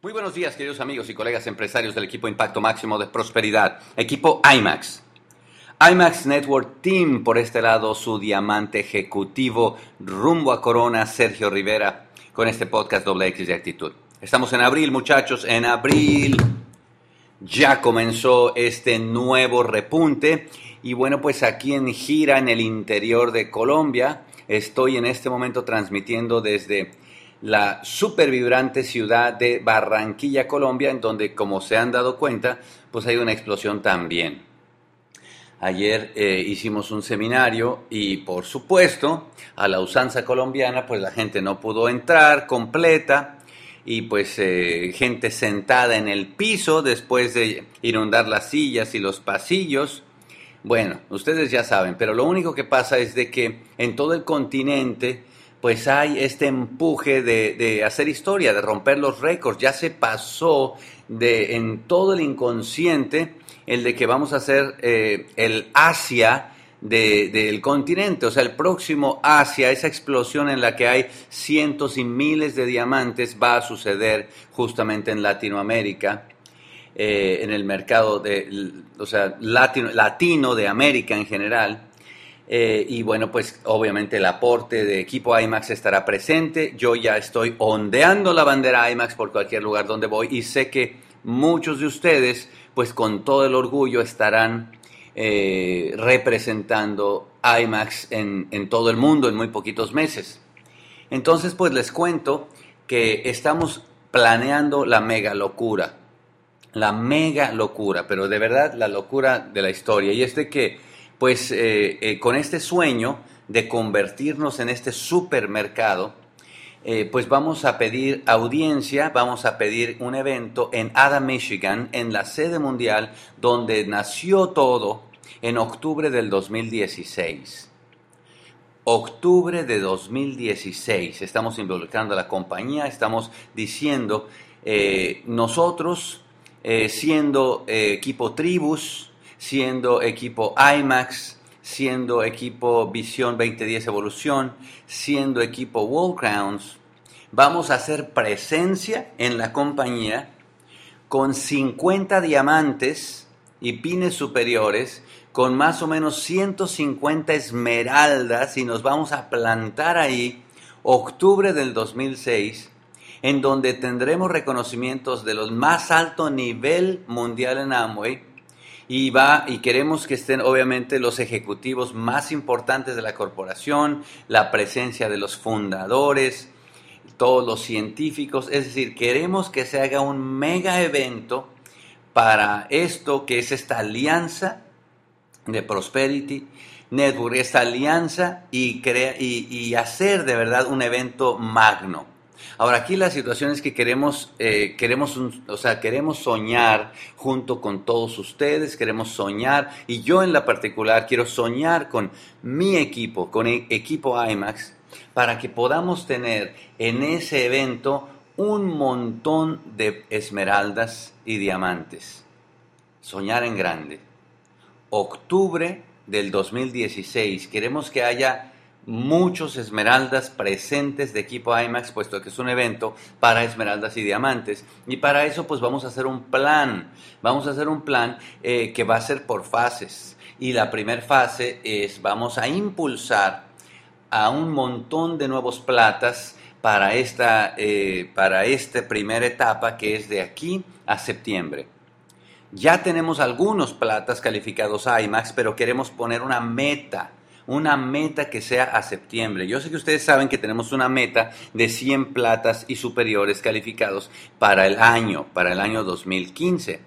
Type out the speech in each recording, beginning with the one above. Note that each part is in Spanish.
Muy buenos días, queridos amigos y colegas empresarios del equipo Impacto Máximo de Prosperidad, equipo IMAX. IMAX Network Team, por este lado, su diamante ejecutivo rumbo a Corona, Sergio Rivera, con este podcast Doble X de actitud. Estamos en abril, muchachos, en abril ya comenzó este nuevo repunte y bueno, pues aquí en gira en el interior de Colombia, estoy en este momento transmitiendo desde la super vibrante ciudad de Barranquilla, Colombia, en donde, como se han dado cuenta, pues hay una explosión también. Ayer eh, hicimos un seminario y, por supuesto, a la usanza colombiana, pues la gente no pudo entrar completa y pues eh, gente sentada en el piso después de inundar las sillas y los pasillos. Bueno, ustedes ya saben, pero lo único que pasa es de que en todo el continente pues hay este empuje de, hacer historia, de romper los récords. Ya se pasó de en todo el inconsciente el de que vamos a hacer eh, el Asia del continente, o sea, el próximo Asia, esa explosión en la que hay cientos y miles de diamantes va a suceder justamente en Latinoamérica. Eh, en el mercado de, o sea, latino, latino de América en general. Eh, y bueno, pues obviamente el aporte de equipo IMAX estará presente. Yo ya estoy ondeando la bandera IMAX por cualquier lugar donde voy y sé que muchos de ustedes, pues con todo el orgullo estarán eh, representando IMAX en, en todo el mundo en muy poquitos meses. Entonces, pues les cuento que estamos planeando la mega locura. La mega locura, pero de verdad la locura de la historia. Y es de que pues eh, eh, con este sueño de convertirnos en este supermercado, eh, pues vamos a pedir audiencia, vamos a pedir un evento en Ada, Michigan, en la sede mundial donde nació todo en octubre del 2016. Octubre de 2016, estamos involucrando a la compañía, estamos diciendo, nosotros siendo equipo Tribus, siendo equipo IMAX, siendo equipo Visión 2010 Evolución, siendo equipo World Crowns, vamos a hacer presencia en la compañía con 50 diamantes y pines superiores, con más o menos 150 esmeraldas y nos vamos a plantar ahí octubre del 2006 en donde tendremos reconocimientos de los más alto nivel mundial en Amway y va y queremos que estén obviamente los ejecutivos más importantes de la corporación, la presencia de los fundadores, todos los científicos, es decir, queremos que se haga un mega evento para esto que es esta alianza de Prosperity Network, esta alianza y, y hacer de verdad un evento magno. Ahora, aquí la situación es que queremos, eh, queremos, o sea, queremos soñar junto con todos ustedes, queremos soñar, y yo en la particular quiero soñar con mi equipo, con el equipo IMAX, para que podamos tener en ese evento un montón de esmeraldas y diamantes. Soñar en grande. Octubre del 2016, queremos que haya muchos esmeraldas presentes de equipo IMAX, puesto que es un evento para esmeraldas y diamantes. Y para eso pues vamos a hacer un plan, vamos a hacer un plan eh, que va a ser por fases. Y la primera fase es vamos a impulsar a un montón de nuevos platas para esta, eh, para esta primera etapa que es de aquí a septiembre. Ya tenemos algunos platas calificados a IMAX, pero queremos poner una meta una meta que sea a septiembre. Yo sé que ustedes saben que tenemos una meta de 100 platas y superiores calificados para el año, para el año 2015.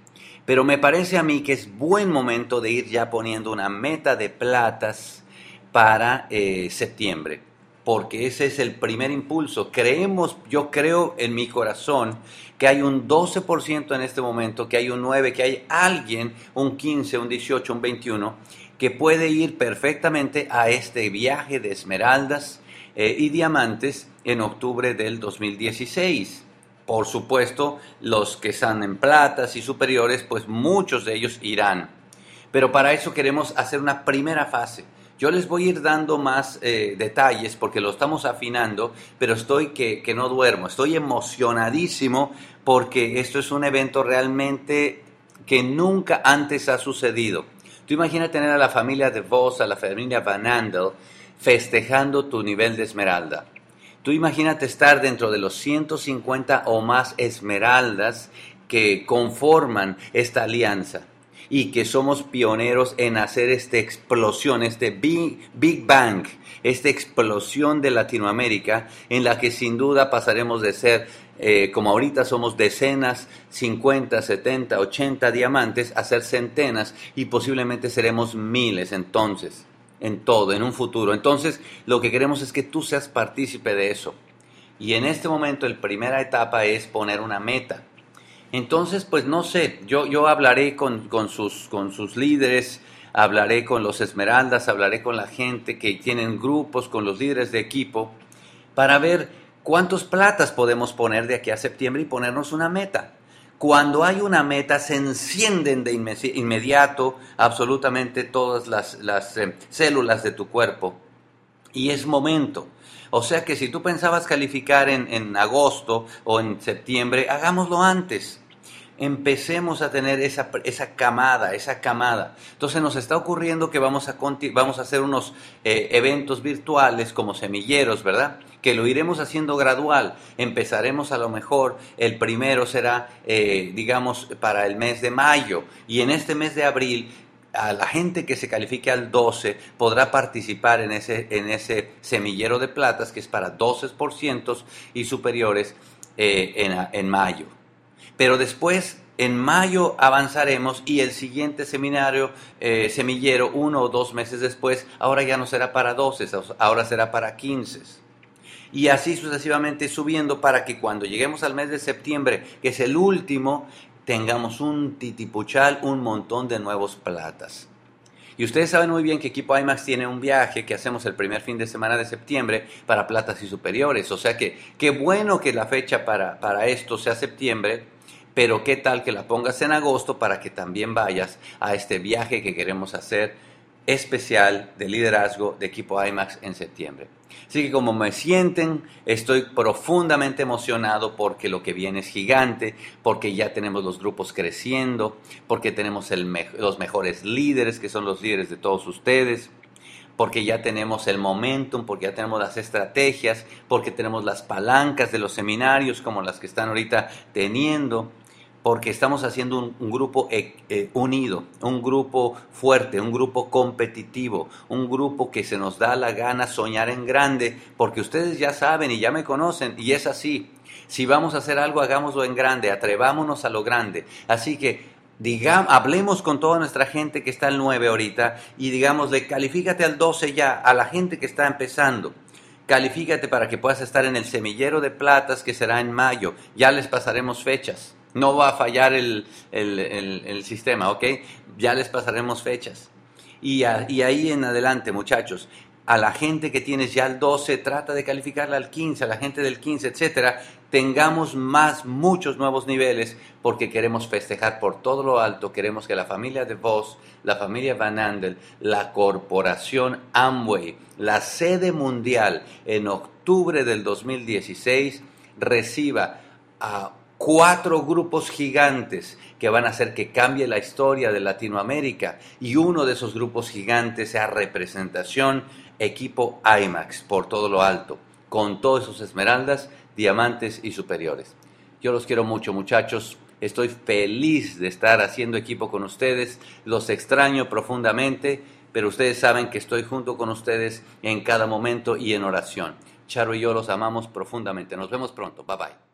Pero me parece a mí que es buen momento de ir ya poniendo una meta de platas para eh, septiembre, porque ese es el primer impulso. Creemos, yo creo en mi corazón que hay un 12% en este momento, que hay un 9%, que hay alguien, un 15, un 18, un 21, que puede ir perfectamente a este viaje de esmeraldas eh, y diamantes en octubre del 2016. Por supuesto, los que están en platas y superiores, pues muchos de ellos irán. Pero para eso queremos hacer una primera fase. Yo les voy a ir dando más eh, detalles porque lo estamos afinando, pero estoy que, que no duermo, estoy emocionadísimo porque esto es un evento realmente que nunca antes ha sucedido. Tú imaginas tener a la familia de Vos, a la familia Van Andel, festejando tu nivel de esmeralda. Tú imagínate estar dentro de los 150 o más esmeraldas que conforman esta alianza y que somos pioneros en hacer esta explosión, este Big, Big Bang, esta explosión de Latinoamérica en la que sin duda pasaremos de ser, eh, como ahorita somos decenas, 50, 70, 80 diamantes, a ser centenas y posiblemente seremos miles entonces, en todo, en un futuro. Entonces, lo que queremos es que tú seas partícipe de eso. Y en este momento, la primera etapa es poner una meta. Entonces, pues no sé, yo, yo hablaré con, sus, con sus líderes, hablaré con los Esmeraldas, hablaré con la gente que tienen grupos, con los líderes de equipo, para ver cuántos platas podemos poner de aquí a septiembre y ponernos una meta. Cuando hay una meta, se encienden de inmediato absolutamente todas las, eh, células de tu cuerpo y es momento. O sea que si tú pensabas calificar en, en agosto o en septiembre, hagámoslo antes empecemos a tener esa, esa camada, esa camada. Entonces nos está ocurriendo que vamos a, vamos a hacer unos eh, eventos virtuales como semilleros, ¿verdad? Que lo iremos haciendo gradual. Empezaremos a lo mejor, el primero será, eh, digamos, para el mes de mayo y en este mes de abril a la gente que se califique al 12 podrá participar en ese, en ese semillero de platas que es para 12% y superiores eh, en, en mayo. Pero después, en mayo, avanzaremos y el siguiente seminario, eh, semillero, uno o dos meses después, ahora ya no será para 12, ahora será para 15. Y así sucesivamente subiendo para que cuando lleguemos al mes de septiembre, que es el último, tengamos un titipuchal, un montón de nuevos platas. Y ustedes saben muy bien que Equipo IMAX tiene un viaje que hacemos el primer fin de semana de septiembre para platas y superiores. O sea que qué bueno que la fecha para, para esto sea septiembre pero qué tal que la pongas en agosto para que también vayas a este viaje que queremos hacer especial de liderazgo de equipo IMAX en septiembre. Así que como me sienten, estoy profundamente emocionado porque lo que viene es gigante, porque ya tenemos los grupos creciendo, porque tenemos los mejores líderes, que son los líderes de todos ustedes, porque ya tenemos el momentum, porque ya tenemos las estrategias, porque tenemos las palancas de los seminarios como las que están ahorita teniendo porque estamos haciendo un, grupo eh, eh, unido, un grupo fuerte, un grupo competitivo, un grupo que se nos da la gana soñar en grande, porque ustedes ya saben y ya me conocen, y es así. Si vamos a hacer algo, hagámoslo en grande, atrevámonos a lo grande. Así que digamos, hablemos con toda nuestra gente que está al 9 ahorita y digámosle, califícate al 12 ya, a la gente que está empezando. Califícate para que puedas estar en el semillero de platas que será en mayo. Ya les pasaremos fechas. No va a fallar el, sistema, ¿ok? Ya les pasaremos fechas. Y, y, ahí en adelante, muchachos, a la gente que tienes ya el 12, trata de calificarla al 15, a la gente del 15, etcétera. Tengamos más, muchos nuevos niveles, porque queremos festejar por todo lo alto. Queremos que la familia de Voss, la familia Van Andel, la corporación Amway, la sede mundial en octubre del 2016, reciba a cuatro grupos gigantes que van a hacer que cambie la historia de Latinoamérica y uno de esos grupos gigantes sea representación equipo IMAX por todo lo alto, con todos esos esmeraldas, diamantes y superiores. Yo los quiero mucho muchachos, estoy feliz de estar haciendo equipo con ustedes, los extraño profundamente, pero ustedes saben que estoy junto con ustedes en cada momento y en oración. Charo y yo los amamos profundamente. Nos vemos pronto. Bye bye.